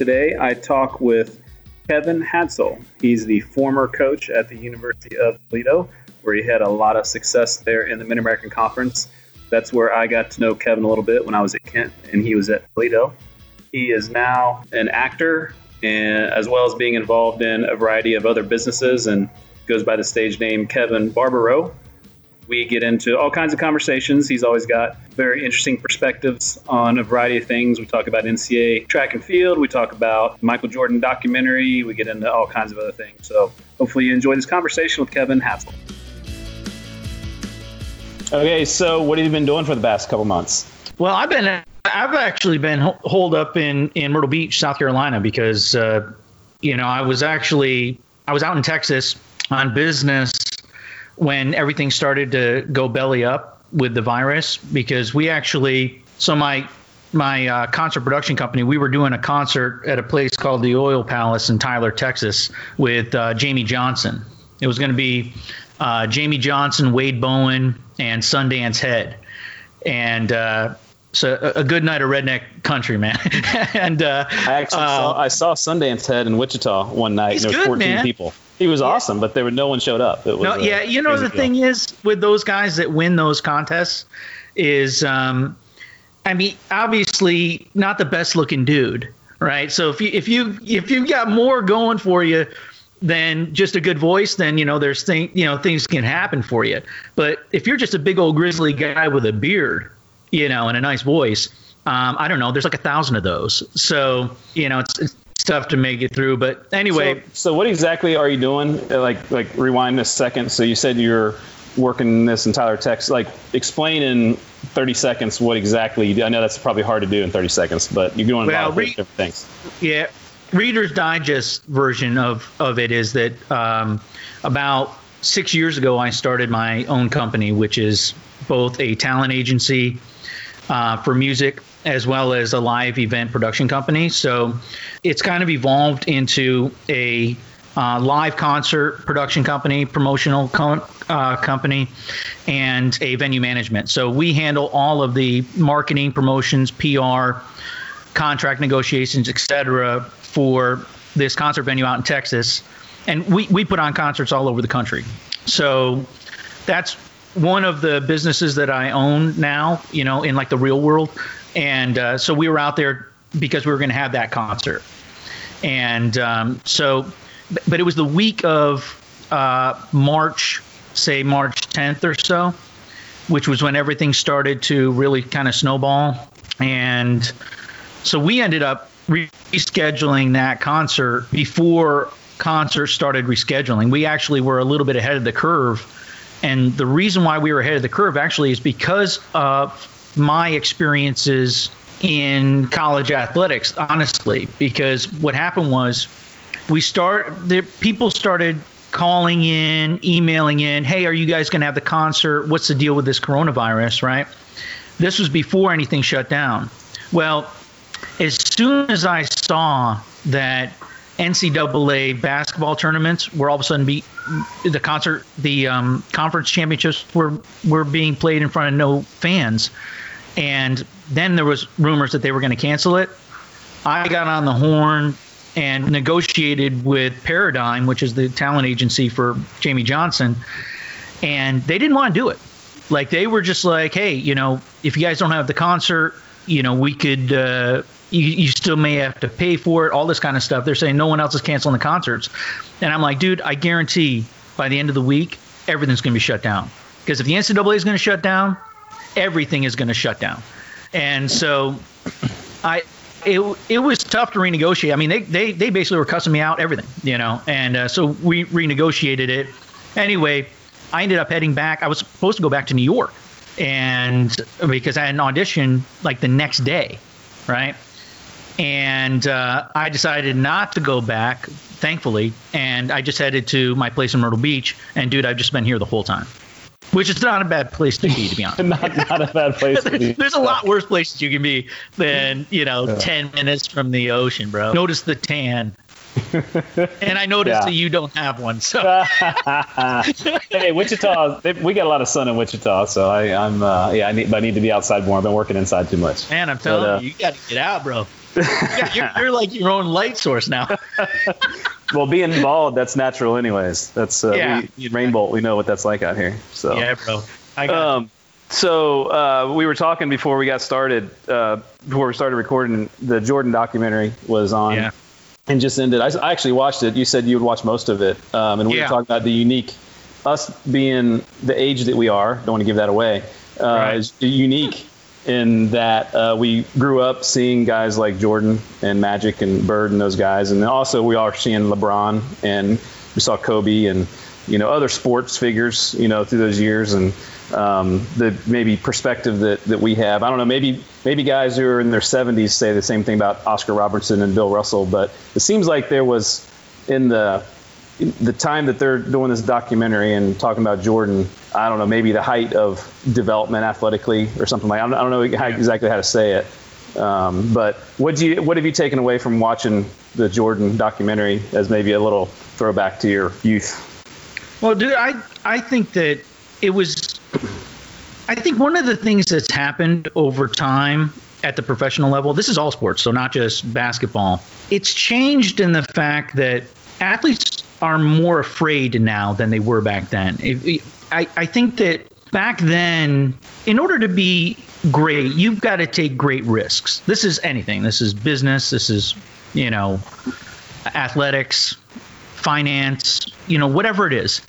Today, I talk with Kevin Hadsell. He's the former coach at the University of Toledo, where he had a lot of success there in the Mid American Conference. That's where I got to know Kevin a little bit when I was at Kent and he was at Toledo. He is now an actor, and as well as being involved in a variety of other businesses and goes by the stage name Kevin Barbaro. We get into all kinds of conversations. He's always got very interesting perspectives on a variety of things. We talk about NCAA track and field. We talk about Michael Jordan documentary. We get into all kinds of other things. So hopefully you enjoy this conversation with Kevin Hadsell. Okay, so what have you been doing for the past couple months? Well, I've been I've actually been holed up in in Myrtle Beach, South Carolina, because uh, you know I was actually I was out in Texas on business when everything started to go belly up with the virus because we actually so my my uh, concert production company we were doing a concert at a place called the Oil Palace in Tyler, Texas with uh, Jamey Johnson. It was going to be uh, Jamey Johnson, Wade Bowen, and Sundance Head, and uh, so a, a, good night of redneck country, man. and uh, I actually saw, I saw Sundance Head in Wichita one night, and there good, 14 man. people. He was awesome, but there were no one showed up. It was, no, yeah, you know the deal. thing is with those guys that win those contests is, um, I mean, obviously not the best looking dude, right? So if you if you if you've got more going for you than just a good voice, then you know there's thing you know things can happen for you. But if you're just a big old grizzly guy with a beard, you know, and a nice voice, um, I don't know. There's like a thousand of those, so you know it's, it's tough to make it through. But anyway, so, so what exactly are you doing? Like like rewind this second. So you said you're working this in Tyler, Texas. Like explain in 30 seconds what exactly you do. I know that's probably hard to do in 30 seconds, but you're doing well, a lot of re- different things. Yeah, Reader's Digest version of of it is that um, about six years ago I started my own company, which is both a talent agency uh, for music as well as a live event production company. So it's kind of evolved into a uh, live concert production company, promotional uh, company, and a venue management. So we handle all of the marketing, promotions, PR, contract negotiations, etc., for this concert venue out in Texas. And we, we put on concerts all over the country. So that's one of the businesses that I own now, you know, in like the real world. And uh, so we were out there because we were going to have that concert. And um, so, but it was the week of uh, March, say March 10th or so, which was when everything started to really kind of snowball. And so we ended up rescheduling that concert before concerts started rescheduling. We actually were a little bit ahead of the curve and the reason why we were ahead of the curve actually is because of my experiences in college athletics, honestly, because what happened was we start the people started calling in, emailing in, hey, are you guys going to have the concert? What's the deal with this coronavirus, right? This was before anything shut down. Well, as soon as I saw that NCAA basketball tournaments were all of a sudden be the concert, the um, conference championships were were being played in front of no fans, and then there was rumors that they were going to cancel it. I got on the horn and negotiated with Paradigm, which is the talent agency for Jamey Johnson, and they didn't want to do it. Like they were just like, hey, you know, if you guys don't have the concert, you know, we could. Uh, you, you still may have to pay for it, all this kind of stuff. They're saying no one else is canceling the concerts. And I'm like, dude, I guarantee by the end of the week, everything's going to be shut down. Because if the NCAA is going to shut down, everything is going to shut down. And so I, it, it was tough to renegotiate. I mean, they, they, they basically were cussing me out, everything, you know. And uh, so we renegotiated it. Anyway, I ended up heading back. I was supposed to go back to New York. And because I had an audition like the next day, right? And uh, I decided not to go back, thankfully, and I just headed to my place in Myrtle Beach. And dude, I've just been here the whole time, which is not a bad place to be, to be honest. not, not a bad place to be. There's a lot worse places you can be than you know, yeah. ten minutes from the ocean, bro. Notice the tan. and I noticed Yeah. that you don't have one. So hey, Wichita, they, we got a lot of sun in Wichita, so I, I'm uh, yeah, I need, I need to be outside more. I've been working inside too much. man, I'm telling But, uh, you, you got to get out, bro. Got- you're, you're like your own light source now. Well, being bald, that's natural, anyways. That's uh, Yeah. we, Rainbolt. We know what that's like out here. So Yeah, bro. I got Um, so uh, we were talking before we got started, uh, before we started recording. The Jordan documentary was on Yeah. and just ended. I actually watched it. You said you would watch most of it, um, and we Yeah. were talking about the unique, us being the age that we are. Don't want to give that away. Uh, Right. Is unique in that uh, we grew up seeing guys like Jordan and Magic and Bird and those guys, and also we are seeing LeBron and we saw Kobe and you know other sports figures you know through those years and um, the maybe perspective that, that we have. I don't know. Maybe maybe guys who are in their 70s say the same thing about Oscar Robertson and Bill Russell, but it seems like there was in the the time that they're doing this documentary and talking about Jordan, I don't know, maybe the height of development athletically or something like. I don't, I don't know how, exactly how to say it. Um, but what do you what have you taken away from watching the Jordan documentary as maybe a little throwback to your youth? Well, dude, I I think that it was. I think one of the things that's happened over time at the professional level, this is all sports, so not just basketball. It's changed in the fact that athletes are more afraid now than they were back then. I, I think that back then, in order to be great, you've got to take great risks. This is anything. This is business. This is, you know, athletics, finance, you know, whatever it is.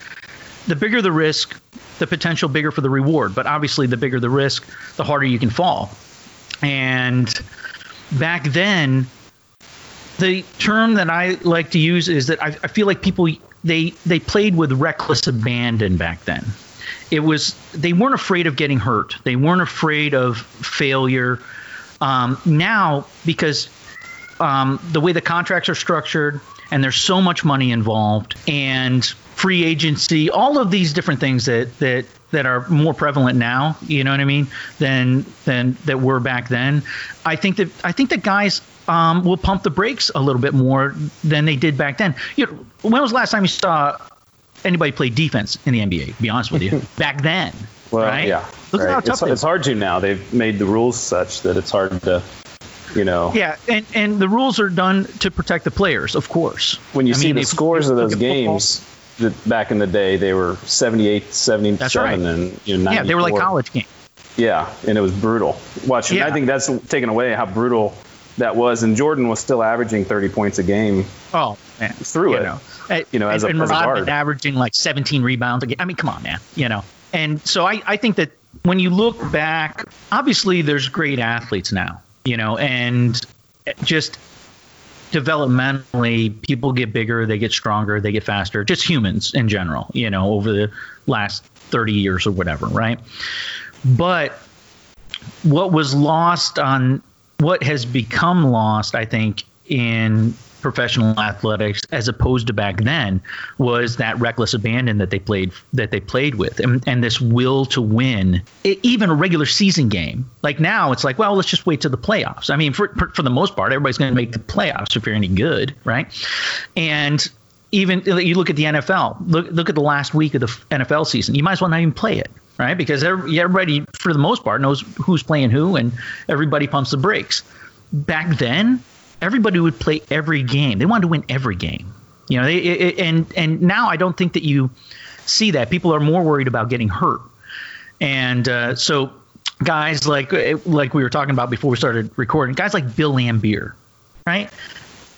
The bigger the risk, the potential bigger for the reward. But obviously, the bigger the risk, the harder you can fall. And back then, the term that I like to use is that I, I feel like people they they played with reckless abandon back then. It was they weren't afraid of getting hurt. They weren't afraid of failure. Um, now, because um, the way the contracts are structured, and there's so much money involved, and free agency, all of these different things that that that are more prevalent now. You know what I mean? Than than that were back then. I think that I think that guys um, will pump the brakes a little bit more than they did back then. You know, when was the last time you saw anybody play defense in the NBA? To be honest with you, back then. Well, right? yeah, Look right. at how tough it's, it's hard to now. They've made the rules such that it's hard to, you know, Yeah, and, and the rules are done to protect the players, of course. when you I see mean, the scores of those games that back in the day they were 78 77 That's right. and you know Yeah, they were like college games. yeah and it was brutal watching Yeah. i think that's taken away how brutal that was and jordan was still averaging 30 points a game Oh man, Through you it, Know. You know, as a- and as a Rodman guard. averaging like 17 rebounds a game. I mean, come on, man. You know, and so I, I think that when you look back, obviously there's great athletes now. You know, and just developmentally, people get bigger, they get stronger, they get faster. Just humans in general. You know, over the last 30 years or whatever, right? But what was lost on what has become lost, I think, in professional athletics as opposed to back then was that reckless abandon that they played that they played with and, and this will to win E- even a regular season game like now it's like well let's just wait to the playoffs i mean for, for, for the most part everybody's going to make the playoffs if you're any good right and even you look at the NFL. Look look at the last week of the NFL season. You might as well not even play it, right? Because everybody, for the most part, knows who's playing who, and everybody pumps the brakes. Back then, everybody would play every game. They wanted to win every game. You know, they, it, and and now I don't think that you see that. People are more worried about getting hurt, and uh, so guys like like we were talking about before we started recording, guys like Bill Laimbeer, right?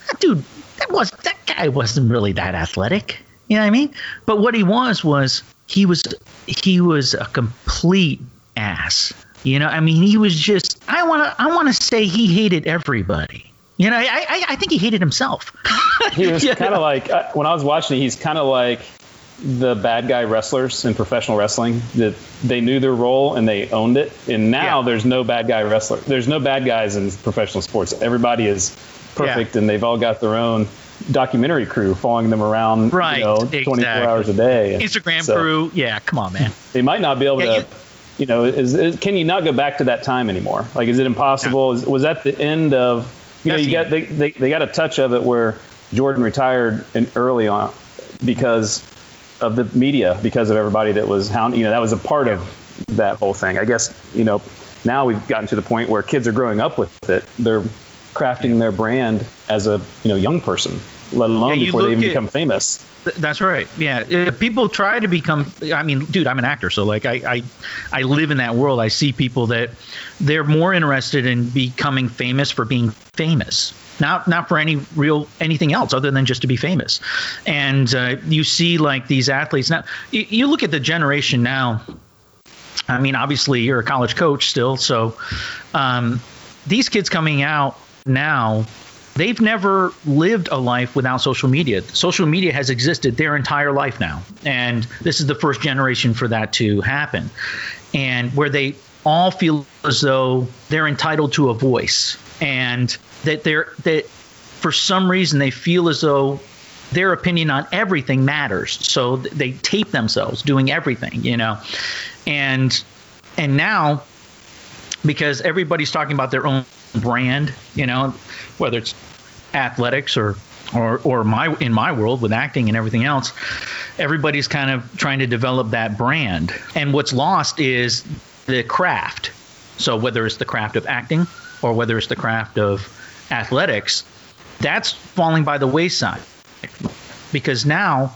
that dude that was that guy wasn't really that athletic you know what i mean but what he was was he was he was a complete ass. You know i mean he was just i want to i want to say he hated everybody. You know i i, I think he hated himself. He was You kind of like uh, when i was watching it, he's kind of like the bad guy wrestlers in professional wrestling that they knew their role and they owned it. And now Yeah. there's no bad guy wrestler there's no bad guys in professional sports. Everybody is perfect and they've all got their own documentary crew following them around Right, you know 24 exactly. hours a day instagram so crew yeah come on man they might not be able Yeah, to you- you know is, is can you not go back to that time anymore like is it impossible is, was that the end of you know That's you got they, they, they got a touch of it where Jordan retired in early on because of the media, because of everybody that was hound. You know, that was a part of that whole thing. I guess you know now we've gotten to the point where kids are growing up with it. They're crafting their brand as a you know young person, let alone yeah, before they even at, become famous. That's right. Yeah, people try to become. I mean, dude, I'm an actor, so like I, I, I live in that world. I see people that they're more interested in becoming famous for being famous not not for any real anything else other than just to be famous. And uh, you see like these athletes now. You, you, look at the generation now. I mean, obviously you're a college coach still, so um, these kids coming out now they've never lived a life without social media. Social media has existed their entire life now. And this is the first generation for that to happen. And where they all feel as though they're entitled to a voice and that they're that for some reason they feel as though their opinion on everything matters. So they tape themselves doing everything, you know. And and now because everybody's talking about their own brand, you know, whether it's athletics or or or my in my world with acting and everything else, everybody's kind of trying to develop that brand. And what's lost is the craft. So whether it's the craft of acting or whether it's the craft of athletics, that's falling by the wayside. Because now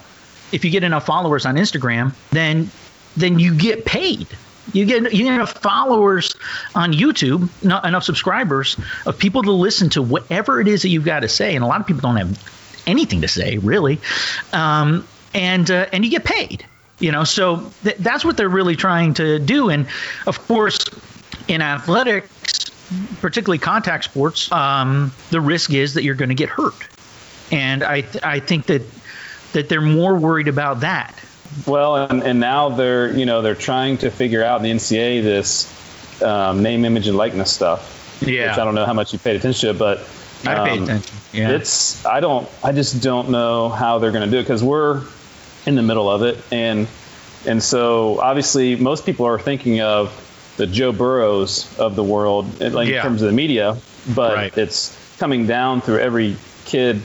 if you get enough followers on Instagram, then then you get paid you get you get enough followers on YouTube, not enough subscribers of people to listen to whatever it is that you've got to say, and a lot of people don't have anything to say really, um, and uh, and you get paid. You know, so th- that's what they're really trying to do, and of course, in athletics, particularly contact sports, um, the risk is that you're going to get hurt, and I th- I think that that they're more worried about that well, and, and now they're you know they're trying to figure out in the NCAA this um, name, image, and likeness stuff. Yeah. Which I don't know how much you paid attention to, but um, I paid attention. Yeah. It's I don't I just don't know how they're going to do it because we're in the middle of it, and and so obviously most people are thinking of the Joe Burrows of the world, like yeah. in terms of the media, but right. it's coming down through every kid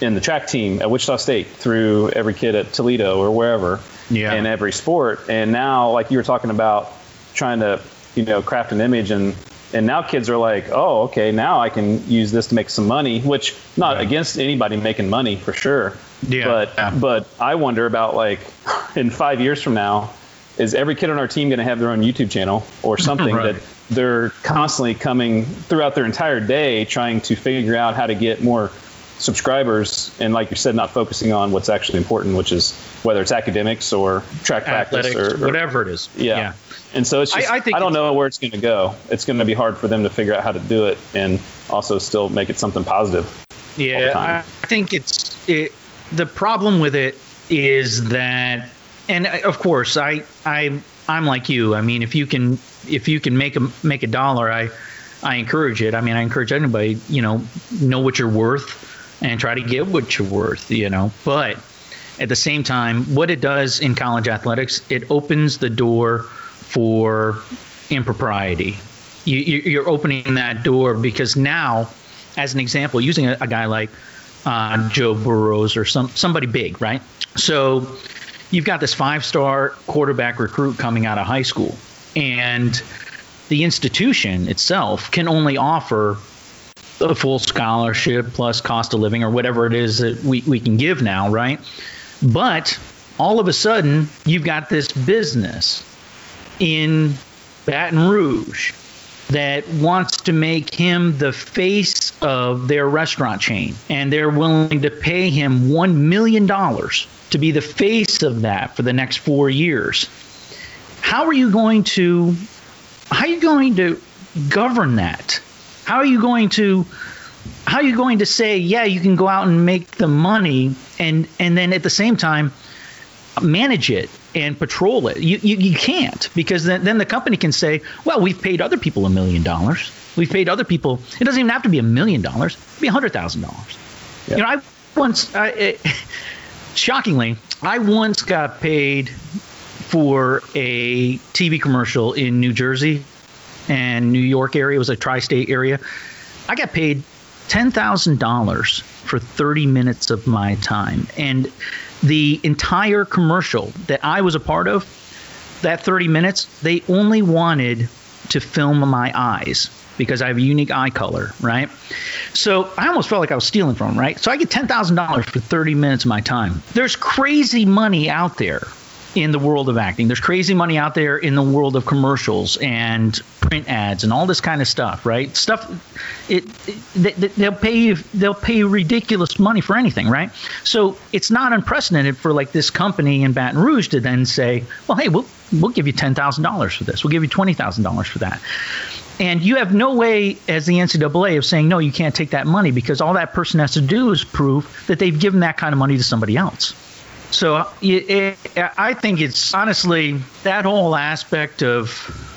in the track team at Wichita State through every kid at Toledo or wherever yeah. in every sport. And now, like you were talking about trying to, you know, craft an image and and now kids are like, oh, okay, now I can use this to make some money, which not yeah. against anybody making money for sure. Yeah. But yeah. but I wonder about like in five years from now, is every kid on our team going to have their own YouTube channel or something right. that they're constantly coming throughout their entire day trying to figure out how to get more subscribers and like you said not focusing on what's actually important which is whether it's academics or track Athletics, practice or, or, whatever it is. Yeah. yeah. and so it's just I, I, I don't know where it's going to go. It's going to be hard for them to figure out how to do it and also still make it something positive yeah I think it's it, the problem with it is that and uh, of course I I I'm like you. I mean if you can if you can make a make a dollar I I encourage it. I mean I encourage anybody you know know what you're worth and try to get what you're worth, you know. But at the same time, what it does in college athletics, it opens the door for impropriety. You, are opening that door because now, as an example, using a, a guy like uh, Joe Burrows or some somebody big, right? So you've got this five-star quarterback recruit coming out of high school, and the institution itself can only offer a full scholarship plus cost of living or whatever it is that we, we can give now, right? But all of a sudden, you've got this business in Baton Rouge that wants to make him the face of their restaurant chain. And they're willing to pay him $1 million to be the face of that for the next four years. How are you going to how are you going to govern that? How are you going to how are you going to say, yeah, you can go out and make the money and and then at the same time manage it and patrol it? You you, you can't because then, then the company can say, well, we've paid other people a million dollars. We've paid other people. It doesn't even have to be a million dollars. It be a hundred thousand dollars. You know, I once, I, it, shockingly, I once got paid for a TV commercial in New Jersey and New York area. It was a tri-state area. I got paid ten thousand dollars for 30 minutes of my time. And the entire commercial that I was a part of, that 30 minutes, they only wanted to film my eyes because I have a unique eye color, right? So I almost felt like I was stealing from them, right? So I get $10,000 for 30 minutes of my time. There's crazy money out there in the world of acting. There's crazy money out there in the world of commercials and print ads and all this kind of stuff, right? Stuff it, it they'll pay you they'll pay ridiculous money for anything, right? So it's not unprecedented for like this company in Baton Rouge to then say, "Well, hey, we'll we'll give you $10,000 for this. We'll give you $20,000 for that." And you have no way, as the NCAA, of saying, no, you can't take that money because all that person has to do is prove that they've given that kind of money to somebody else. So uh, it, it, I think it's honestly that whole aspect of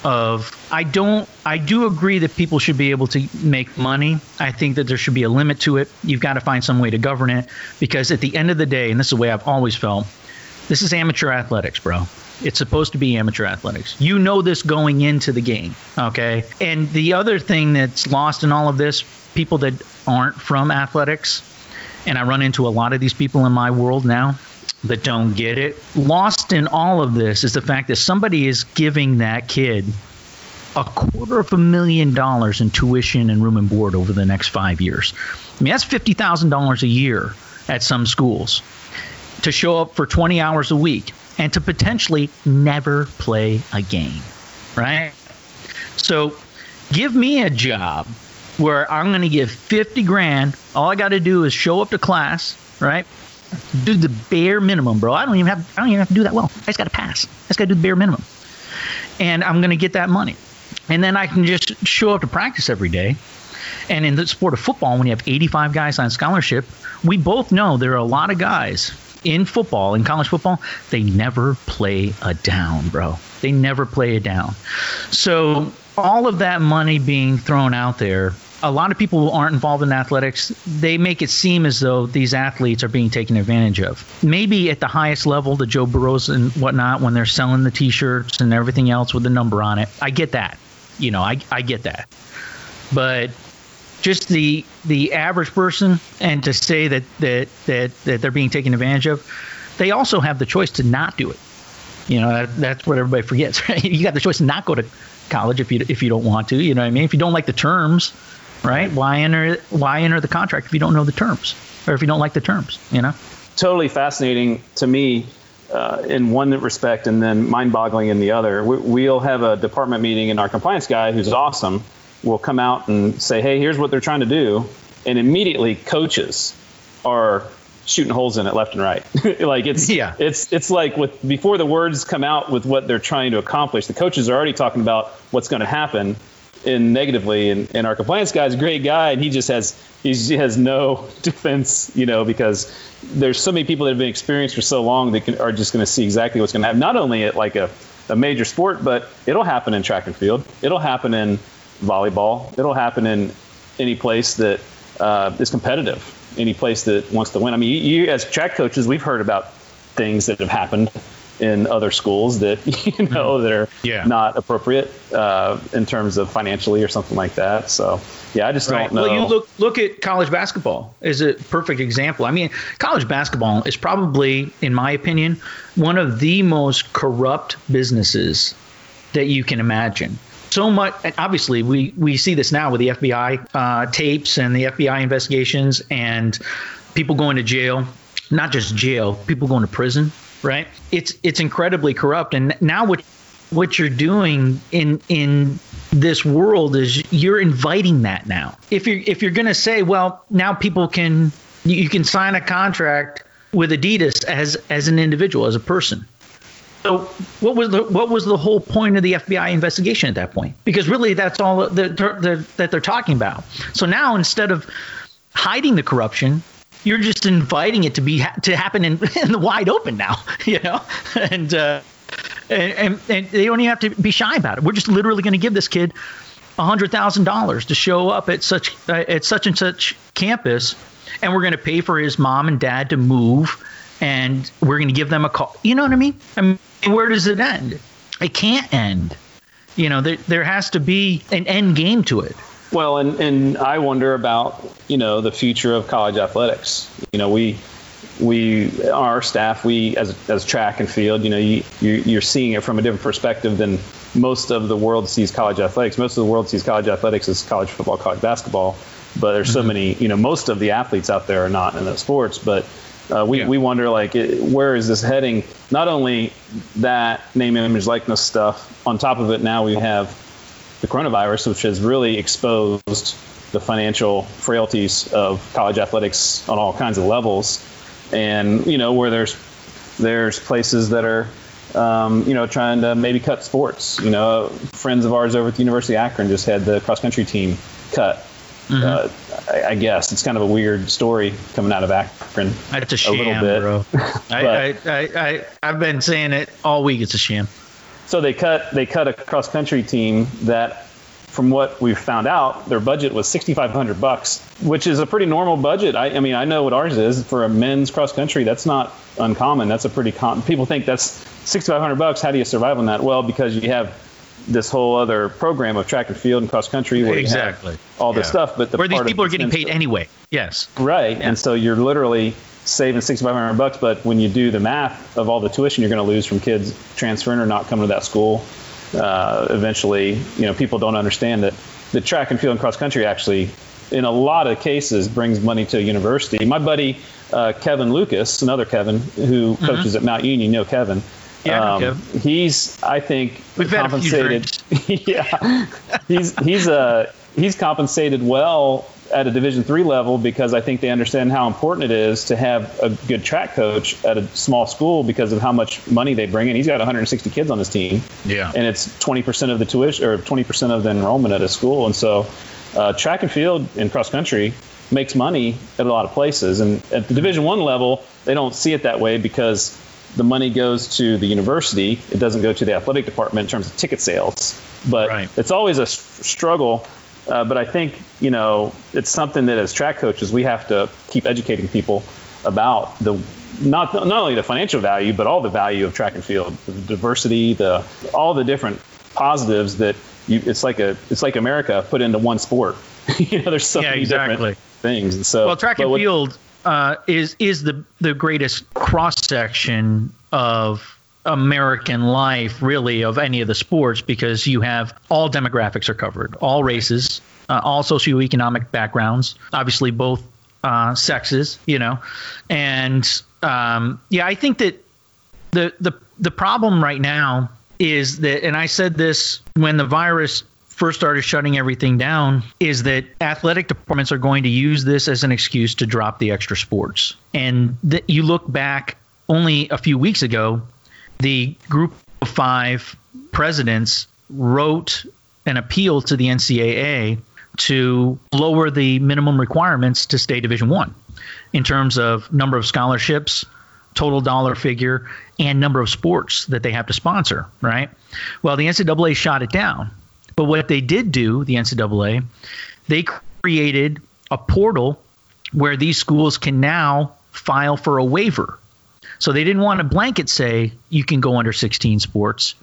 of I don't I do agree that people should be able to make money. I think that there should be a limit to it. You've got to find some way to govern it because at the end of the day, and this is the way I've always felt, this is amateur athletics, bro. It's supposed to be amateur athletics. You know this going into the game, okay? And the other thing that's lost in all of this, people that aren't from athletics, and I run into a lot of these people in my world now that don't get it. Lost in all of this is the fact that somebody is giving that kid a quarter of a million dollars in tuition and room and board over the next five years. I mean, that's $50,000 a year at some schools to show up for 20 hours a week and to potentially never play a game, right? So give me a job where I'm going to give 50 grand. All I got to do is show up to class, right? Do the bare minimum, bro. I don't even have I don't even have to do that well. I just got to pass. I just got to do the bare minimum. And I'm to get that money. And then I can just show up to practice every day. And in the sport of football, when you have 85 guys on scholarship, we both know there are a lot of guys in football, in college football, they never play a down, bro. They never play a down. So all of that money being thrown out there, a lot of people who aren't involved in athletics, they make it seem as though these athletes are being taken advantage of. Maybe at the highest level, the Joe Burrows and whatnot, when they're selling the T-shirts and everything else with the number on it, I get that. You know, I I get that. But just the the average person and to say that that that, that they're being taken advantage of they also have the choice to not do it you know that, that's what everybody forgets right you got the choice to not go to college if you if you don't want to you know what i mean if you don't like the terms right why enter why enter the contract if you don't know the terms or if you don't like the terms you know totally fascinating to me uh, in one respect and then mind-boggling in the other we, we'll have a department meeting and our compliance guy who's awesome will come out and say, "Hey, here's what they're trying to do," and immediately coaches are shooting holes in it left and right. like it's yeah. it's it's like with before the words come out with what they're trying to accomplish, the coaches are already talking about what's going to happen in negatively. And, and our compliance guy is a great guy, and he just has he has no defense, you know, because there's so many people that have been experienced for so long that can, are just going to see exactly what's going to happen. Not only at like a a major sport, but it'll happen in track and field. It'll happen in volleyball. It'll happen in any place that uh, is competitive, any place that wants to win. I mean, you, you, as track coaches, we've heard about things that have happened in other schools that you know mm-hmm. that are yeah. not appropriate uh, in terms of financially or something like that. So yeah, I just right. don't know. Well, you look look at college basketball is a perfect example. I mean, college basketball is probably, in my opinion, one of the most corrupt businesses that you can imagine so much. Obviously, we we see this now with the FBI uh, tapes and the FBI investigations and people going to jail. Not just jail, people going to prison. Right? It's it's incredibly corrupt. And now what what you're doing in in this world is you're inviting that now. If you're if you're going to say, well, now people can you can sign a contract with Adidas as as an individual, as a person. So what was the what was the whole point of the FBI investigation at that point? Because really, that's all that they're, that they're talking about. So now instead of hiding the corruption, you're just inviting it to be to happen in, in the wide open now. You know, and, uh, and and and they don't even have to be shy about it. We're just literally going to give this kid hundred thousand dollars to show up at such uh, at such and such campus, and we're going to pay for his mom and dad to move and we're going to give them a call. You know what I mean? I mean, where does it end? It can't end. You know, there, there has to be an end game to it. Well, and, and I wonder about you know the future of college athletics. You know, we we our staff we as as track and field. You know, you you're seeing it from a different perspective than most of the world sees college athletics. Most of the world sees college athletics as college football, college basketball. But there's so mm-hmm. many. You know, most of the athletes out there are not in those sports, but. Uh, we, yeah. we wonder like where is this heading not only that name image likeness stuff on top of it now we have the coronavirus which has really exposed the financial frailties of college athletics on all kinds of levels, and you know where there's there's places that are um, you know trying to maybe cut sports. You know, friends of ours over at the University of Akron just had the cross country team cut. Mm-hmm. Uh, I, I, guess it's kind of a weird story coming out of Akron. It's a sham, a bro. I, I, I, I've been saying it all week. It's a sham. So they cut they cut a cross country team that from what we've found out, their budget was 6,500 bucks, which is a pretty normal budget. I, I, mean, I know what ours is for a men's cross country. That's not uncommon. That's a pretty com- people think that's 6,500 bucks. How do you survive on that? Well, because you have this whole other program of track and field and cross country where exactly all this yeah. stuff. But the where these people are getting paid stuff. anyway. Yes. Right, yeah. and so you're literally saving 6,500 bucks. But when you do the math of all the tuition you're going to lose from kids transferring or not coming to that school uh, eventually, you know, people don't understand that the track and field and cross country actually, in a lot of cases, brings money to a university. My buddy uh, Kevin Lucas, another Kevin who mm-hmm. coaches at Mount Union, you know Kevin. Yeah, um, he's I think We've compensated. yeah, he's he's uh he's compensated well at a Division three level because I think they understand how important it is to have a good track coach at a small school because of how much money they bring in. He's got 160 kids on his team, yeah, and it's 20% of the tuition or 20% of the enrollment at a school, and so uh, track and field in cross country makes money at a lot of places, and at the Division one level they don't see it that way because the money goes to the university. It doesn't go to the athletic department in terms of ticket sales. But right. it's always a struggle uh, but I think you know it's something that as track coaches we have to keep educating people about the not not only the financial value but all the value of track and field, the diversity, the all the different positives that you. It's like a it's like America put into one sport. you know, there's so yeah, many exactly. different things. And so, well, track and what, field uh, is is the the greatest cross section of American life, really, of any of the sports because you have all demographics are covered, all races, uh, all socioeconomic backgrounds, obviously both uh, sexes, you know, and um, yeah, I think that the the the problem right now is that, and I said this when the virus first started shutting everything down is that athletic departments are going to use this as an excuse to drop the extra sports. And that you look back only a few weeks ago, the group of five presidents wrote an appeal to the NCAA to lower the minimum requirements to stay Division One in terms of number of scholarships, total dollar figure, and number of sports that they have to sponsor. Right. Well, the NCAA shot it down, but what they did do, the NCAA, they created a portal where these schools can now file for a waiver so they didn't want to blanket say you can go under 16 sports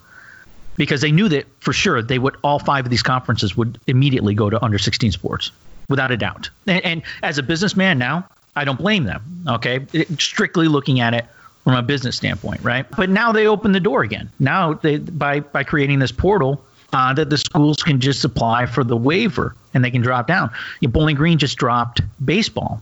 because they knew that for sure they would all five of these conferences would immediately go to under 16 sports without a doubt. And, and as a businessman now, I don't blame them. Okay, it, strictly looking at it from a business standpoint, right? But now they open the door again. Now they by by creating this portal. Uh, that the schools can just apply for the waiver and they can drop down. You know, Bowling Green just dropped baseball,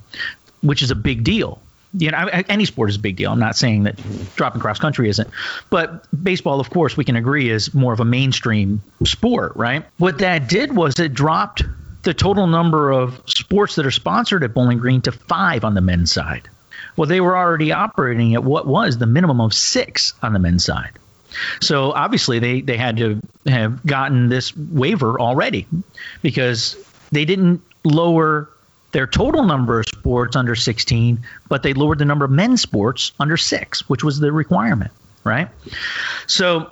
which is a big deal you know, any sport is a big deal. I'm not saying that dropping cross country isn't, but baseball, of course, we can agree is more of a mainstream sport, right? What that did was it dropped the total number of sports that are sponsored at Bowling Green to five on the men's side. Well, they were already operating at what was the minimum of six on the men's side. So obviously they, they had to have gotten this waiver already because they didn't lower their total number of sports under 16, but they lowered the number of men's sports under six, which was the requirement, right? So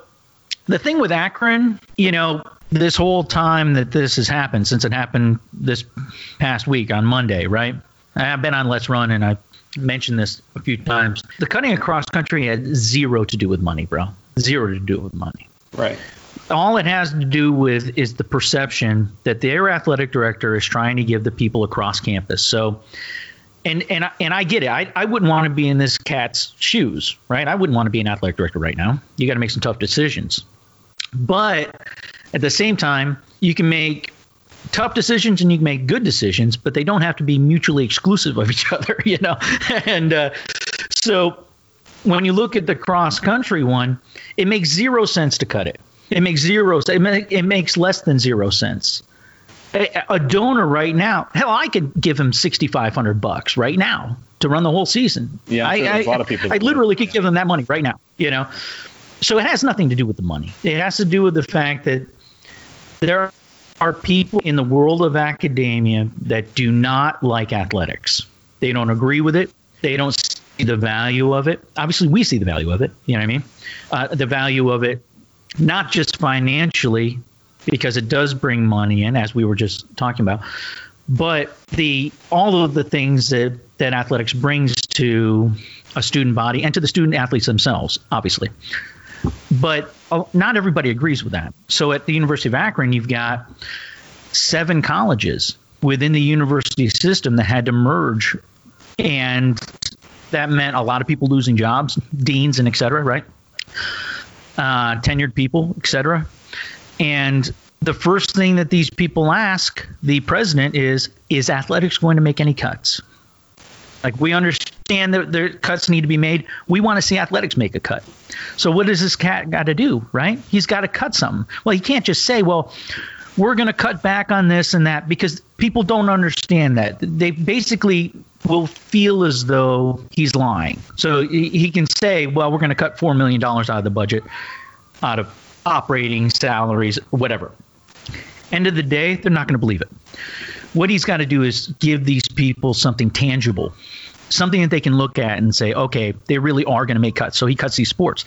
the thing with Akron, you know, this whole time that this has happened, since it happened this past week on Monday, right? I've been on LetsRun and I mentioned this a few times. The cutting across country had zero to do with money, bro. Zero to do with money. Right. All it has to do with is the perception that their athletic director is trying to give the people across campus. So, and and and I get it. I, I wouldn't want to be in this cat's shoes, right? I wouldn't want to be an athletic director right now. You got to make some tough decisions, but at the same time, you can make tough decisions and you can make good decisions, but they don't have to be mutually exclusive of each other, you know. and uh, so when you look at the cross country one, it makes zero sense to cut it. It makes zero. It, makes less than zero cents. A, a donor right now, hell, I could give him sixty five hundred bucks right now to run the whole season. Yeah, I, I, a lot of people. I, I literally could give them that money right now. You know, so it has nothing to do with the money. It has to do with the fact that there are people in the world of academia that do not like athletics. They don't agree with it. They don't see the value of it. Obviously, we see the value of it. You know what I mean? Uh, the value of it not just financially, because it does bring money in, as we were just talking about, but the all of the things that that athletics brings to a student body and to the student athletes themselves, obviously. But uh, not everybody agrees with that. So at the University of Akron, you've got seven colleges within the university system that had to merge, and that meant a lot of people losing jobs, deans and et cetera, right? Uh, tenured people, etc. And the first thing that these people ask the president is, is athletics going to make any cuts? Like we understand that the cuts need to be made. We want to see athletics make a cut. So what does this cat got to do, right? He's got to cut something. Well, he can't just say, well, we're going to cut back on this and that because people don't understand that. They basically will feel as though he's lying. So he can say, well, we're going to cut $4 million out of the budget, out of operating salaries, whatever. End of the day, they're not going to believe it. What he's got to do is give these people something tangible, something that they can look at and say, okay, they really are going to make cuts. So he cuts these sports.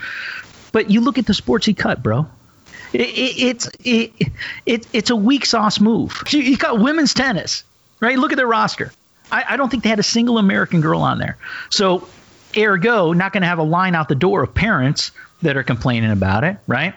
But you look at the sports he cut, bro. It, it, it's it, it, it's a weak sauce move. He got women's tennis, right? Look at their roster. I, I don't think they had a single American girl on there. So, ergo, not going to have a line out the door of parents that are complaining about it, right?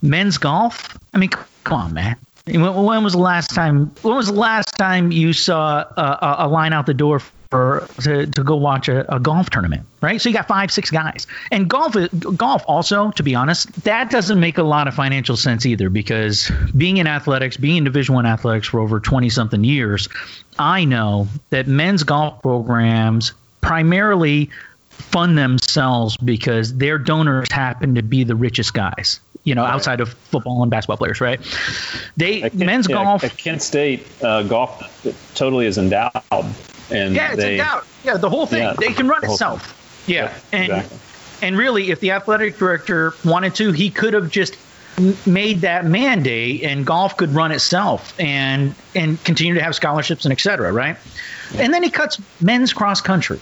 Men's golf. I mean, come on, man. When, when was the last time? When was the last time you saw a, a line out the door for to, to go watch a, a, golf tournament, right? So you got five, six guys, and golf golf also, to be honest, that doesn't make a lot of financial sense either because being in athletics, being in Division One athletics for over twenty something years, I know that men's golf programs primarily fund themselves because their donors happen to be the richest guys you know, right. outside of football and basketball players, right? They Kent, men's yeah, golf. Kent State, uh, golf totally is endowed, and yeah, it's they, doubt. Yeah, the whole thing. Yeah, they can run itself. Thing. Yeah, and exactly. and really, if the athletic director wanted to, he could have just made that mandate and golf could run itself and and continue to have scholarships and et cetera, right? And then he cuts men's cross country,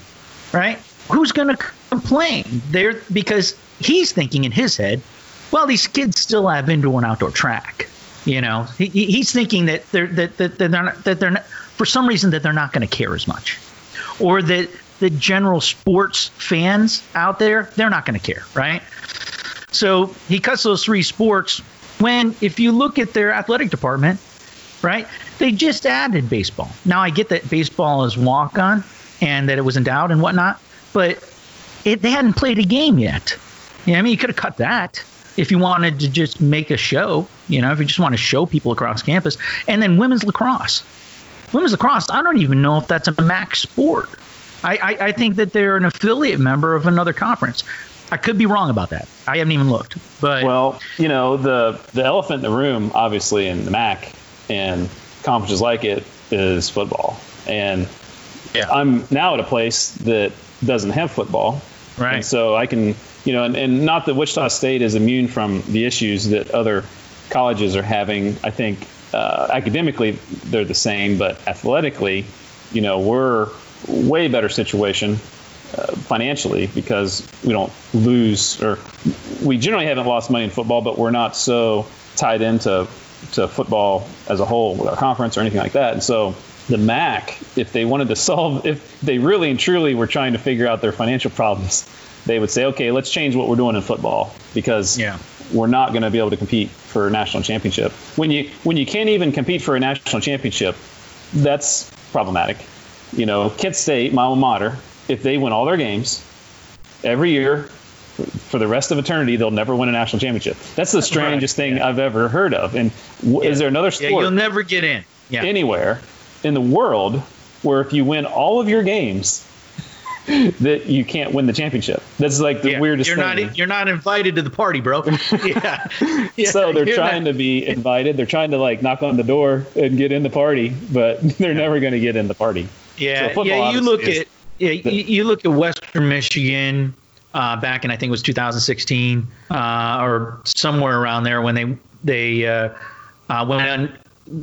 right? Who's going to complain? There because he's thinking in his head, well, these kids still have indoor and outdoor track. You know, he, he's thinking that they're that, that, they're not, that they're not, for some reason that they're not going to care as much, or that the general sports fans out there they're not going to care, right? So he cuts those three sports. When if you look at their athletic department, right, they just added baseball. Now I get that baseball is walk on and that it was endowed and whatnot, but it, they hadn't played a game yet. Yeah, I mean, you could have cut that if you wanted to just make a show, you know, if you just want to show people across campus, and then women's lacrosse. Women's lacrosse, I don't even know if that's a MAC sport. I, I, I think that they're an affiliate member of another conference. I could be wrong about that. I haven't even looked. But well, you know, the the elephant in the room, obviously, in the MAC and conferences like it is football. And yeah. I'm now at a place that doesn't have football. Right. And so I can you know, and, and not that Wichita State is immune from the issues that other colleges are having. I think uh, academically they're the same, but athletically, you know, we're way better situation uh, financially because we don't lose or we generally haven't lost money in football, but we're not so tied into to football as a whole with our conference or anything like that. And so the MAC, if they wanted to solve, if they really and truly were trying to figure out their financial problems, they would say, okay, let's change what we're doing in football because yeah. We're not going to be able to compete for a national championship. When you when you can't even compete for a national championship, that's problematic. You know, Kent State, my alma mater, if they win all their games every year for the rest of eternity, they'll never win a national championship. That's the strangest right. thing yeah. I've ever heard of. And w- yeah. is there another sport? Yeah, you'll never get in yeah. anywhere in the world where if you win all of your games, that you can't win the championship. That's like the weirdest you're thing. Not, you're not invited to the party, bro. yeah. so they're trying not. to be invited. They're trying to like knock on the door and get in the party, but they're never going to get in the party. Yeah, so yeah. You look at yeah, the, you look at Western Michigan uh, back in I think it was 2016 uh, or somewhere around there when they they uh, uh went un,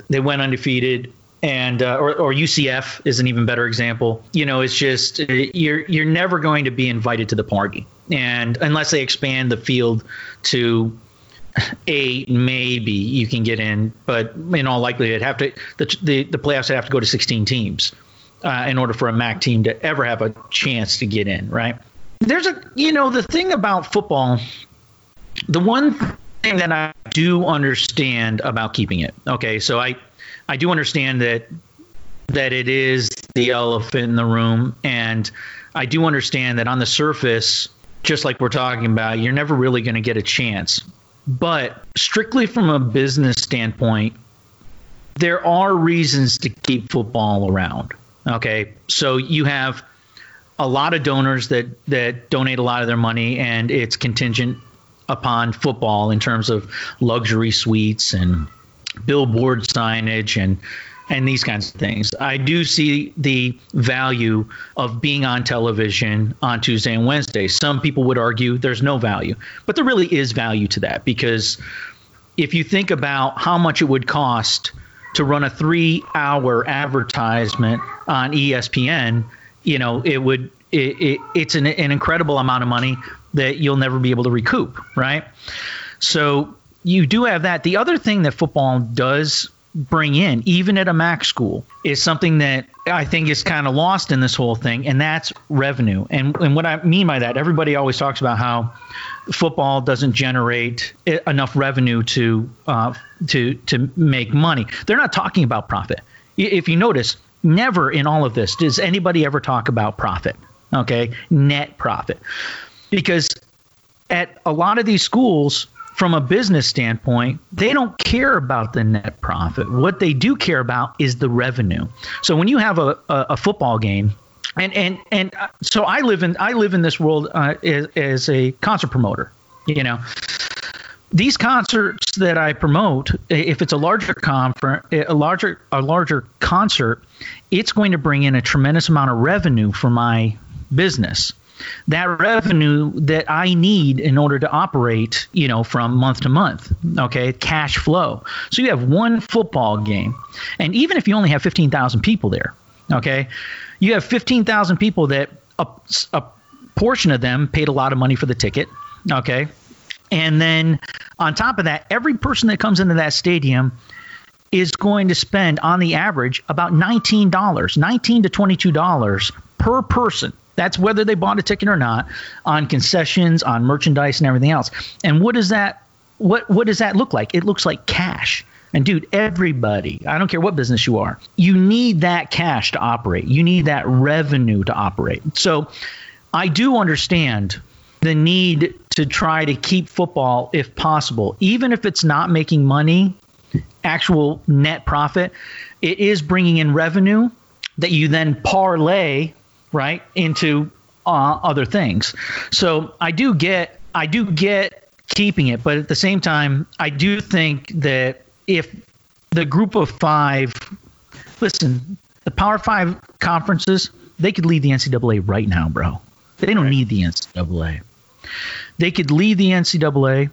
they went undefeated and uh, or, or UCF is an even better example. You know, it's just you're you're never going to be invited to the party, and unless they expand the field to eight, maybe you can get in, but in all likelihood, have to the the, the playoffs have to go to 16 teams uh, in order for a MAC team to ever have a chance to get in, right? There's a you know the thing about football, the one thing that I do understand about keeping it. Okay, so I I do understand that that it is the elephant in the room, and I do understand that on the surface, just like we're talking about, you're never really going to get a chance. But strictly from a business standpoint, there are reasons to keep football around. Okay, so you have a lot of donors that that donate a lot of their money, and it's contingent upon football in terms of luxury suites and billboard signage and and these kinds of things. I do see the value of being on television on Tuesday and Wednesday. Some people would argue there's no value, but there really is value to that because if you think about how much it would cost to run a three hour advertisement on ESPN, you know, it would it, it, it's an, an incredible amount of money that you'll never be able to recoup, right? So you do have that. The other thing that football does bring in, even at a MAC school, is something that I think is kind of lost in this whole thing, and that's revenue. And and what I mean by that, everybody always talks about how football doesn't generate enough revenue to uh, to to make money. They're not talking about profit. If you notice, never in all of this does anybody ever talk about profit. Okay, net profit, because at a lot of these schools from a business standpoint, they don't care about the net profit. What they do care about is the revenue. So when you have a, a, a football game, and and and uh, so I live in I live in this world uh, as, as a concert promoter. You know, these concerts that I promote, if it's a larger conference, a larger a larger concert, it's going to bring in a tremendous amount of revenue for my business that revenue that I need in order to operate, you know, from month to month. Okay, cash flow. So you have one football game, and even if you only have fifteen thousand people there, okay, you have fifteen thousand people that a, a portion of them paid a lot of money for the ticket. Okay, and then on top of that, every person that comes into that stadium is going to spend on the average about $19, 19 to $22 per person that's whether they bought a ticket or not on concessions, on merchandise, and everything else. And what does that what what does that look like? It looks like cash. And dude, everybody, I don't care what business you are, you need that cash to operate. You need that revenue to operate. So I do understand the need to try to keep football if possible, even if it's not making money, actual net profit, it is bringing in revenue that you then parlay right into uh, other things. So I do get I do get keeping it, but at the same time, I do think that if the group of five, listen, the Power Five conferences, they could lead the NCAA right now, bro. They don't right. need the NCAA. They could lead the NCAA.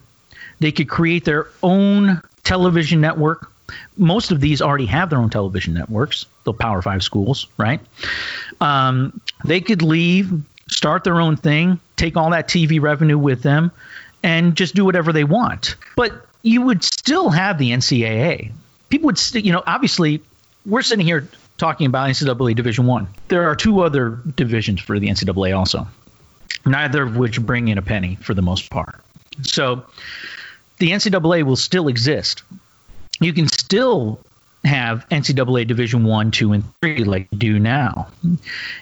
They could create their own television network most of these already have their own television networks, the Power Five schools, right? Um, they could leave, start their own thing, take all that TV revenue with them, and just do whatever they want. But you would still have the NCAA. People would, st- you know, obviously, we're sitting here talking about NCAA Division One. There are two other divisions for the NCAA also, neither of which bring in a penny for the most part. So the NCAA will still exist. You can still have NCAA Division One, Two, and Three like do now.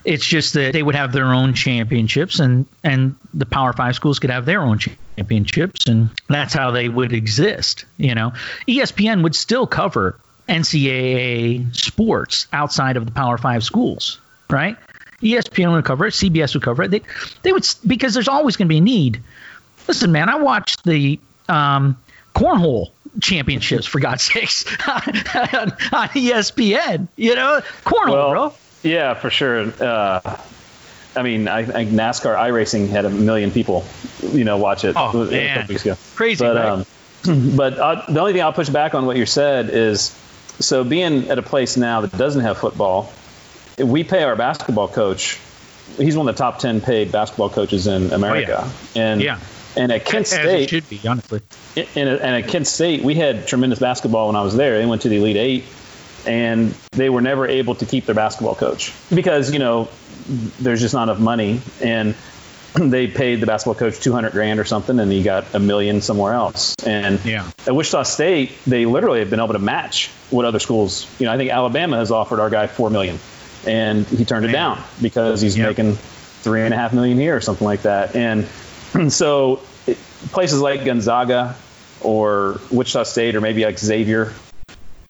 It's just that they would have their own championships, and and the Power Five schools could have their own championships, and that's how they would exist. You know, ESPN would still cover NCAA sports outside of the Power Five schools, right? ESPN would cover it, CBS would cover it. They, they would because there's always going to be a need. Listen, man, I watched the um, cornhole championships for God's sakes on, on ESPN. You know, cornhole, well, bro. Yeah, for sure. Uh, I mean, I, I NASCAR iRacing had a million people, you know, watch it. Oh man, crazy! But, um, but uh, the only thing I'll push back on what you said is, so being at a place now that doesn't have football, we pay our basketball coach. He's one of the top ten paid basketball coaches in America, oh, yeah. and yeah. And at Kent State, should be honestly. And at Kent State, we had tremendous basketball when I was there. They went to the Elite Eight, and they were never able to keep their basketball coach because you know there's just not enough money, and they paid the basketball coach 200 grand or something, and he got a million somewhere else. And yeah. at Wichita State, they literally have been able to match what other schools. You know, I think Alabama has offered our guy four million, and he turned Man. it down because he's yep. making three and a half million here or something like that. And so it, places like Gonzaga or Wichita State or maybe like Xavier,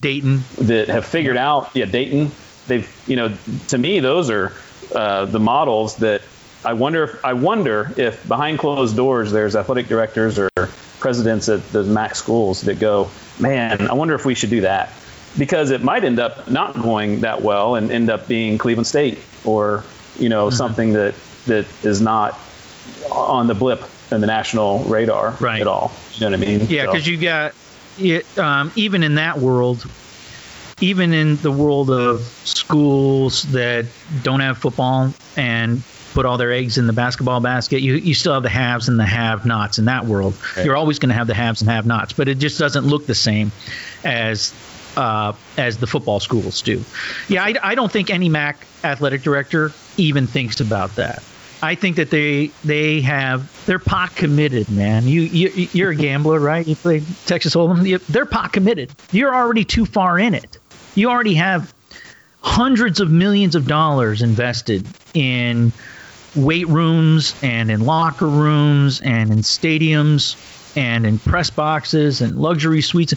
Dayton, that have figured out, yeah, Dayton. They've, you know, to me, those are uh, the models that I wonder. If, I wonder if behind closed doors, there's athletic directors or presidents at the MAC schools that go, man, I wonder if we should do that because it might end up not going that well and end up being Cleveland State or you know mm-hmm. something that that is not on the blip in the national radar right. at all. You know what I mean? Yeah, because so. you got it, um, even in that world, even in the world of schools that don't have football and put all their eggs in the basketball basket, you, you still have the haves and the have nots in that world. Okay. You're always going to have the haves and have nots, but it just doesn't look the same as uh, as the football schools do. Yeah, I, I don't think any MAC athletic director even thinks about that. I think that they they have they're pot committed, man. You you you're a gambler, right? You play Texas Hold'em. They're pot committed. You're already too far in it. You already have hundreds of millions of dollars invested in weight rooms and in locker rooms and in stadiums and in press boxes and luxury suites.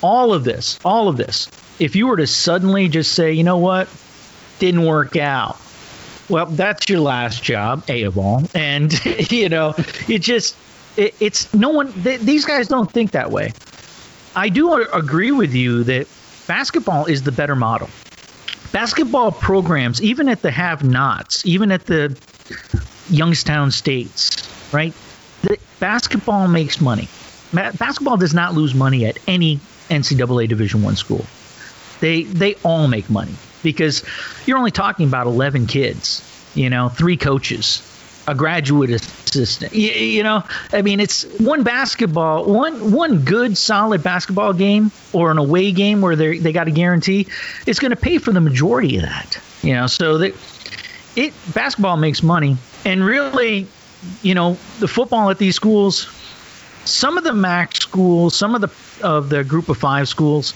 All of this, all of this. If you were to suddenly just say, you know what, didn't work out well, that's your last job, A of all. And, you know, it just, it, it's no one, they, these guys don't think that way. I do agree with you that basketball is the better model. Basketball programs, even at the have nots, even at the Youngstown states, right? The, basketball makes money. Basketball does not lose money at any NCAA Division One school. They they all make money because you're only talking about 11 kids, you know, three coaches, a graduate assistant. You, you, know, I mean, it's one basketball, one one good solid basketball game or an away game where they they got a guarantee. It's going to pay for the majority of that. You know, so that it basketball makes money, and really, you know, the football at these schools. Some of the MAC schools, some of the of the group of five schools,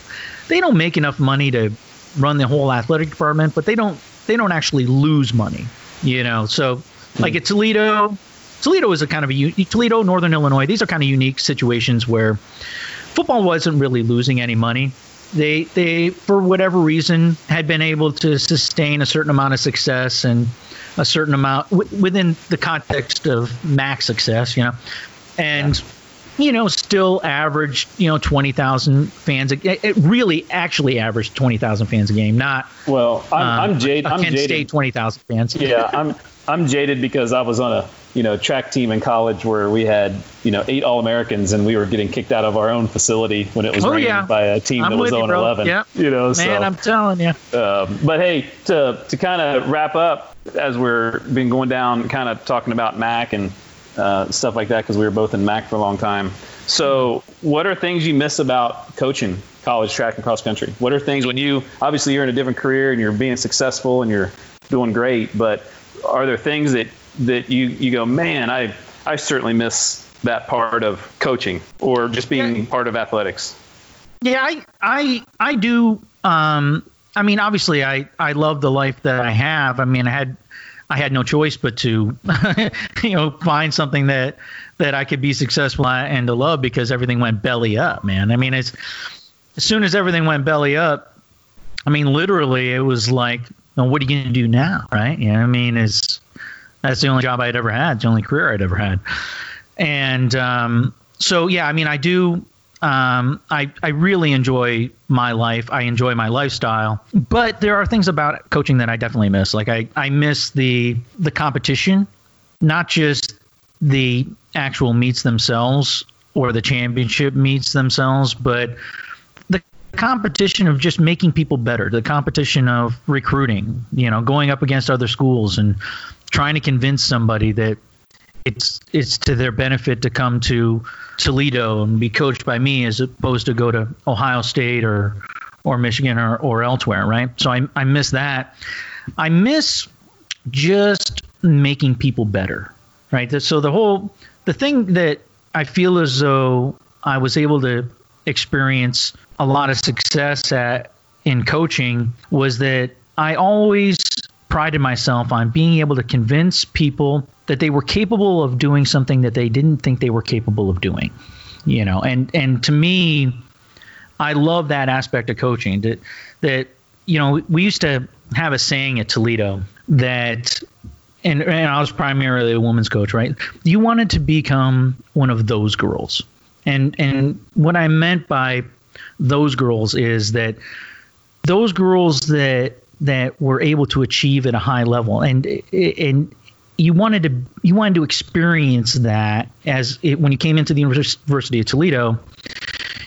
they don't make enough money to run the whole athletic department, but they don't they don't actually lose money, you know. So like hmm. at Toledo, Toledo is a kind of a Toledo, Northern Illinois. These are kind of unique situations where football wasn't really losing any money. They they for whatever reason had been able to sustain a certain amount of success and a certain amount w- within the context of MAC's success, you know, and. Yeah you know, still averaged, you know, 20,000 fans. It, it really actually averaged 20,000 fans a game, not. Well, I'm, I'm uh, jaded. I'm Kent jaded. State 20,000 fans. yeah, I'm, I'm jaded because I was on a, you know, track team in college where we had, you know, eight All Americans and we were getting kicked out of our own facility when it was oh, yeah. by a team I'm that was 0 11. Yeah. You know, Man, so, I'm telling you. Um, but hey, to, to kind of wrap up, as we're been going down, kind of talking about Mac and uh, stuff like that, because we were both in Mac for a long time. So, what are things you miss about coaching college track and cross country? What are things when you obviously you're in a different career and you're being successful and you're doing great, but are there things that that you you go, man, I I certainly miss that part of coaching or just being yeah. part of athletics? Yeah, I I I do. Um, I mean, obviously, I I love the life that I have. I mean, I had I had no choice but to, you know, find something that that I could be successful at and to love because everything went belly up, man. I mean, it's as soon as everything went belly up. I mean, literally, it was like, well, what are you going to do now, right? Yeah, I mean, it's that's the only job I'd ever had, it's the only career I'd ever had, and um, so yeah, I mean, I do um, I, I really enjoy my life. I enjoy my lifestyle, but there are things about coaching that I definitely miss. Like I, I miss the the competition, not just the actual meets themselves or the championship meets themselves, but the competition of just making people better, the competition of recruiting, you know, going up against other schools and trying to convince somebody that it's it's to their benefit to come to Toledo and be coached by me as opposed to go to Ohio State or or Michigan or, or elsewhere, right? So I I miss that. I miss just making people better, right? So the whole the thing that I feel as though I was able to experience a lot of success at in coaching was that I always prided myself on being able to convince people that they were capable of doing something that they didn't think they were capable of doing. You know, and and to me, I love that aspect of coaching. That that you know, we used to have a saying at Toledo that and, and I was primarily a women's coach, right? You wanted to become one of those girls. And and what I meant by those girls is that those girls that that were able to achieve at a high level. And and you wanted to you wanted to experience that as it, when you came into the University of Toledo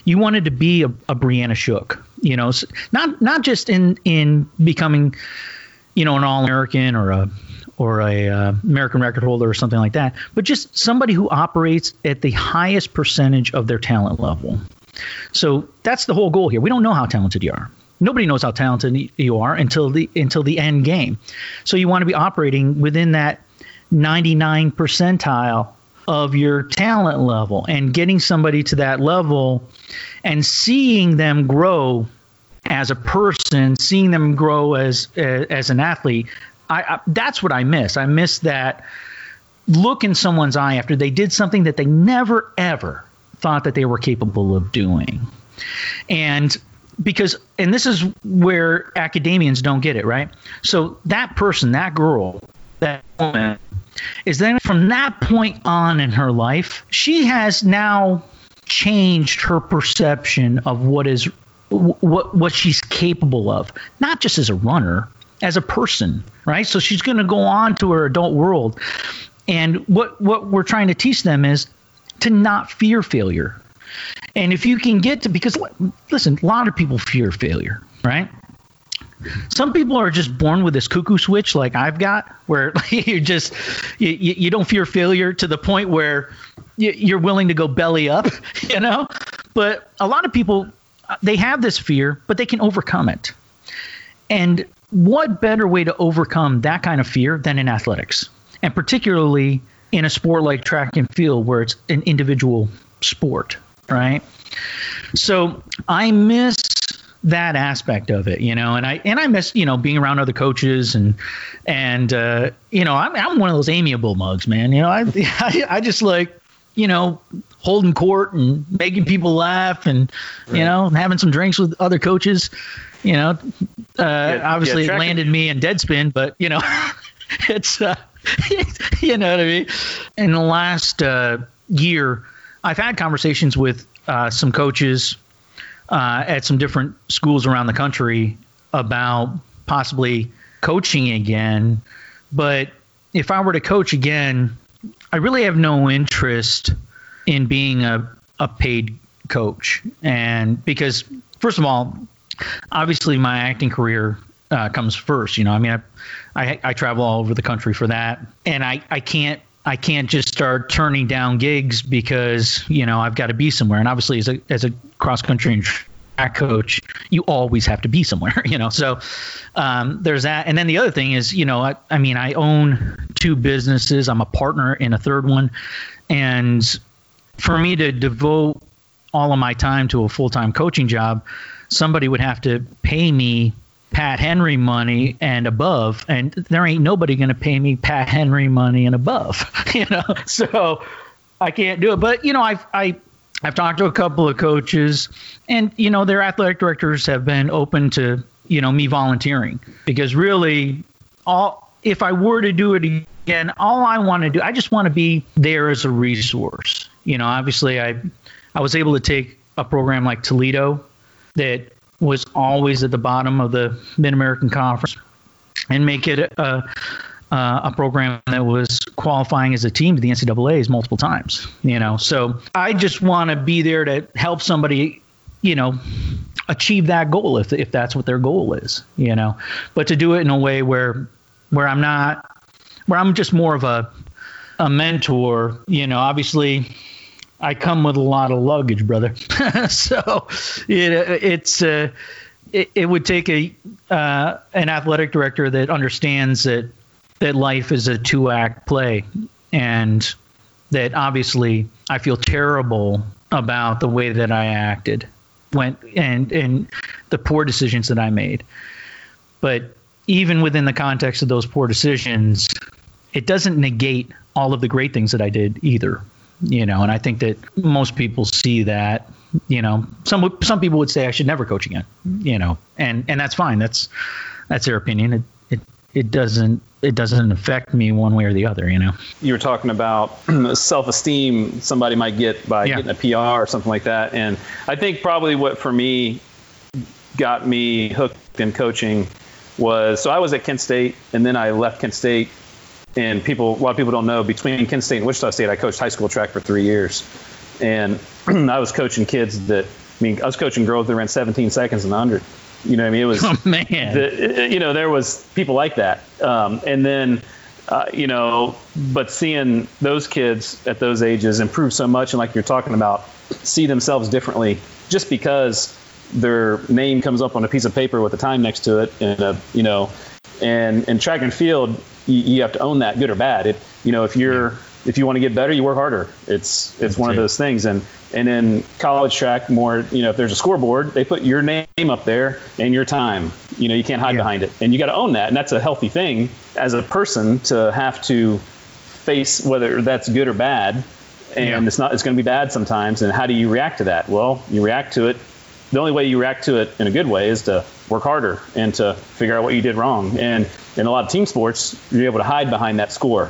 you wanted to be a, a Brianna Shook you know? Not not just in in becoming you know an all American or a or a uh, American record holder or something like that but just somebody who operates at the highest percentage of their talent level. So that's the whole goal here. We don't know how talented you are nobody knows how talented you are until the until the end game. So you want to be operating within that 99 percentile of your talent level and getting somebody to that level and seeing them grow as a person, seeing them grow as as an athlete. I, I that's what I miss. I miss that look in someone's eye after they did something that they never ever thought that they were capable of doing. And because and this is where academians don't get it right? So that person that girl that woman is then from that point on in her life she has now changed her perception of what is what what she's capable of not just as a runner as a person right? So she's going to go on to her adult world. And what what we're trying to teach them is to not fear failure and if you can get to, because listen, a lot of people fear failure, right? Some people are just born with this cuckoo switch, like I've got, where you just you, you don't fear failure to the point where you're willing to go belly up, you know. But a lot of people, uh, they have this fear, but they can overcome it. And what better way to overcome that kind of fear than in athletics, and particularly in a sport like track and field, where it's an individual sport, right? So I miss that aspect of it, you know, and I and I miss you know being around other coaches and and uh, you know I'm I'm one of those amiable mugs, man. You know, I I, I just like you know holding court and making people laugh and right. you know having some drinks with other coaches. You know, uh, yeah, obviously yeah, it landed me in Deadspin, but you know, it's uh, you know what I mean. In the last uh, year, I've had conversations with uh, some coaches uh, at some different schools around the country about possibly coaching again. But if I were to coach again, I really have no interest in being a, a paid coach. And because, first of all, obviously my acting career uh, comes first. You know, I mean, I, I, I travel all over the country for that, and I, I can't I can't just start turning down gigs because you know I've got to be somewhere. And obviously, as a as a cross country and track coach, you always have to be somewhere. You know, so um, there's that. And then the other thing is, you know, I, I mean, I own two businesses. I'm a partner in a third one, and for me to devote all of my time to a full time coaching job, somebody would have to pay me Pat Henry money and above, and there ain't nobody going to pay me Pat Henry money and above, you know. So I can't do it. But you know, I've I I've talked to a couple of coaches, and you know, their athletic directors have been open to you know me volunteering because really, all if I were to do it again, all I want to do, I just want to be there as a resource. You know, obviously, I I was able to take a program like Toledo that was always at the bottom of the Mid American Conference and make it a, a, a, program that was qualifying as a team to the NCAA's multiple times. You know, so I just want to be there to help somebody, you know, achieve that goal if if that's what their goal is. You know, but to do it in a way where where I'm not where I'm just more of a a mentor. You know, obviously I come with a lot of luggage, brother. so it, it's uh, it, it, would take a uh, an athletic director that understands that that life is a two act play, and that obviously I feel terrible about the way that I acted, went and and the poor decisions that I made. But even within the context of those poor decisions, it doesn't negate all of the great things that I did either you know, and I think that most people see that. You know, some some people would say I should never coach again. You know, and and that's fine. That's that's their opinion. It it it doesn't it doesn't affect me one way or the other. You know. You were talking about self esteem somebody might get by yeah. getting a PR or something like that, and I think probably what for me got me hooked in coaching was so I was at Kent State and then I left Kent State and people, a lot of people don't know, between Kent State and Wichita State, I coached high school track for three years. And I was coaching kids that, I mean, I was coaching girls that ran 17 seconds in the 100. You know, I mean, it was, oh, man. The, you know, there was people like that. Um, and then, uh, you know, but seeing those kids at those ages improve so much, and like you're talking about, see themselves differently just because their name comes up on a piece of paper with a time next to it, and a, you know, and in track and field, you, you, have to own that, good or bad. It, you know, if you're if you want to get better, you work harder. It's it's That's one of those things. And and in college track, more you know, if there's a scoreboard, they put your name up there and your time. You know, you can't hide yeah. behind it, and you got to own that. And that's a healthy thing as a person to have to face whether that's good or bad. And yeah. it's not. It's going to be bad sometimes. And how do you react to that? Well, you react to it the only way you react to it in a good way is to work harder and to figure out what you did wrong. And in a lot of team sports, you're able to hide behind that score,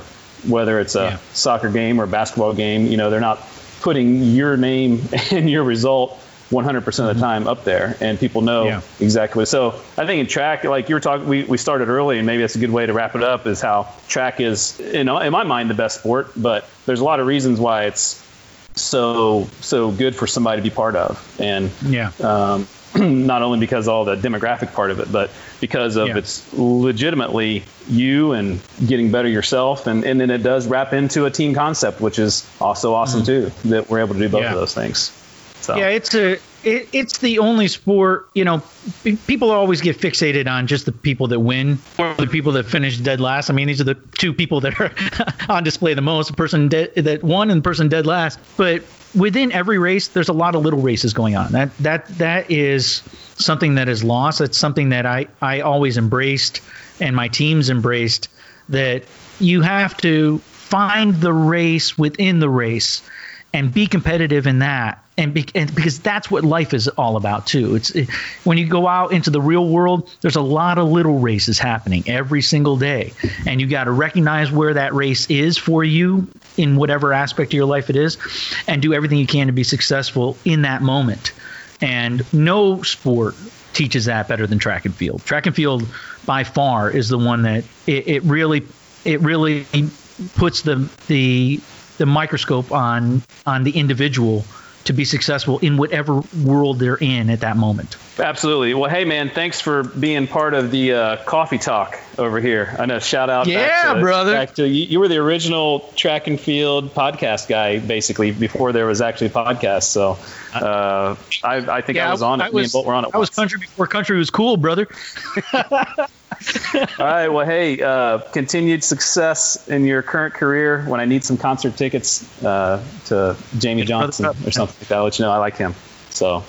whether it's a yeah. soccer game or a basketball game. You know, they're not putting your name and your result 100% of the mm-hmm. time up there, and people know yeah. exactly. So I think in track, like you were talking, we, we started early, and maybe that's a good way to wrap it up. Is how track is, know, in my mind, the best sport. But there's a lot of reasons why it's so so good for somebody to be part of, and yeah. Um, not only because all the demographic part of it, but because of yeah. it's legitimately you and getting better yourself, and, and then it does wrap into a team concept, which is also awesome mm. too. That we're able to do both yeah. of those things. So. Yeah, it's a it, it's the only sport. You know, people always get fixated on just the people that win or the people that finish dead last. I mean, these are the two people that are on display the most: the person dead, that won and the person dead last. But within every race, there's a lot of little races going on. That that that is something that is lost. It's something that I I always embraced and my teams embraced. That you have to find the race within the race and be competitive in that and, be, and, because that's what life is all about too. It's it, when you go out into the real world there's a lot of little races happening every single day. And you got to recognize where that race is for you in whatever aspect of your life it is and do everything you can to be successful in that moment. And no sport teaches that better than track and field. Track and field by far is the one that it, it really it really puts the the the microscope on on the individual to be successful in whatever world they're in at that moment. Absolutely. Well, hey man, thanks for being part of the uh, coffee talk over here. I know. Shout out. Yeah, back to, brother. Back to you, you. were the original track and field podcast guy, basically before there was actually a podcast. So uh, I, I, think yeah, I was on it. I was, Me and Bolt were on it. I was country before country was cool, brother. All right. Well, hey, uh, continued success in your current career. When I need some concert tickets uh, to Jamey Johnson or something like that, I'll let you know I like him. So, all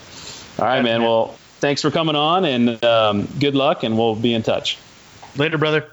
right, man. Well, thanks for coming on and um, good luck, and we'll be in touch. Later, brother.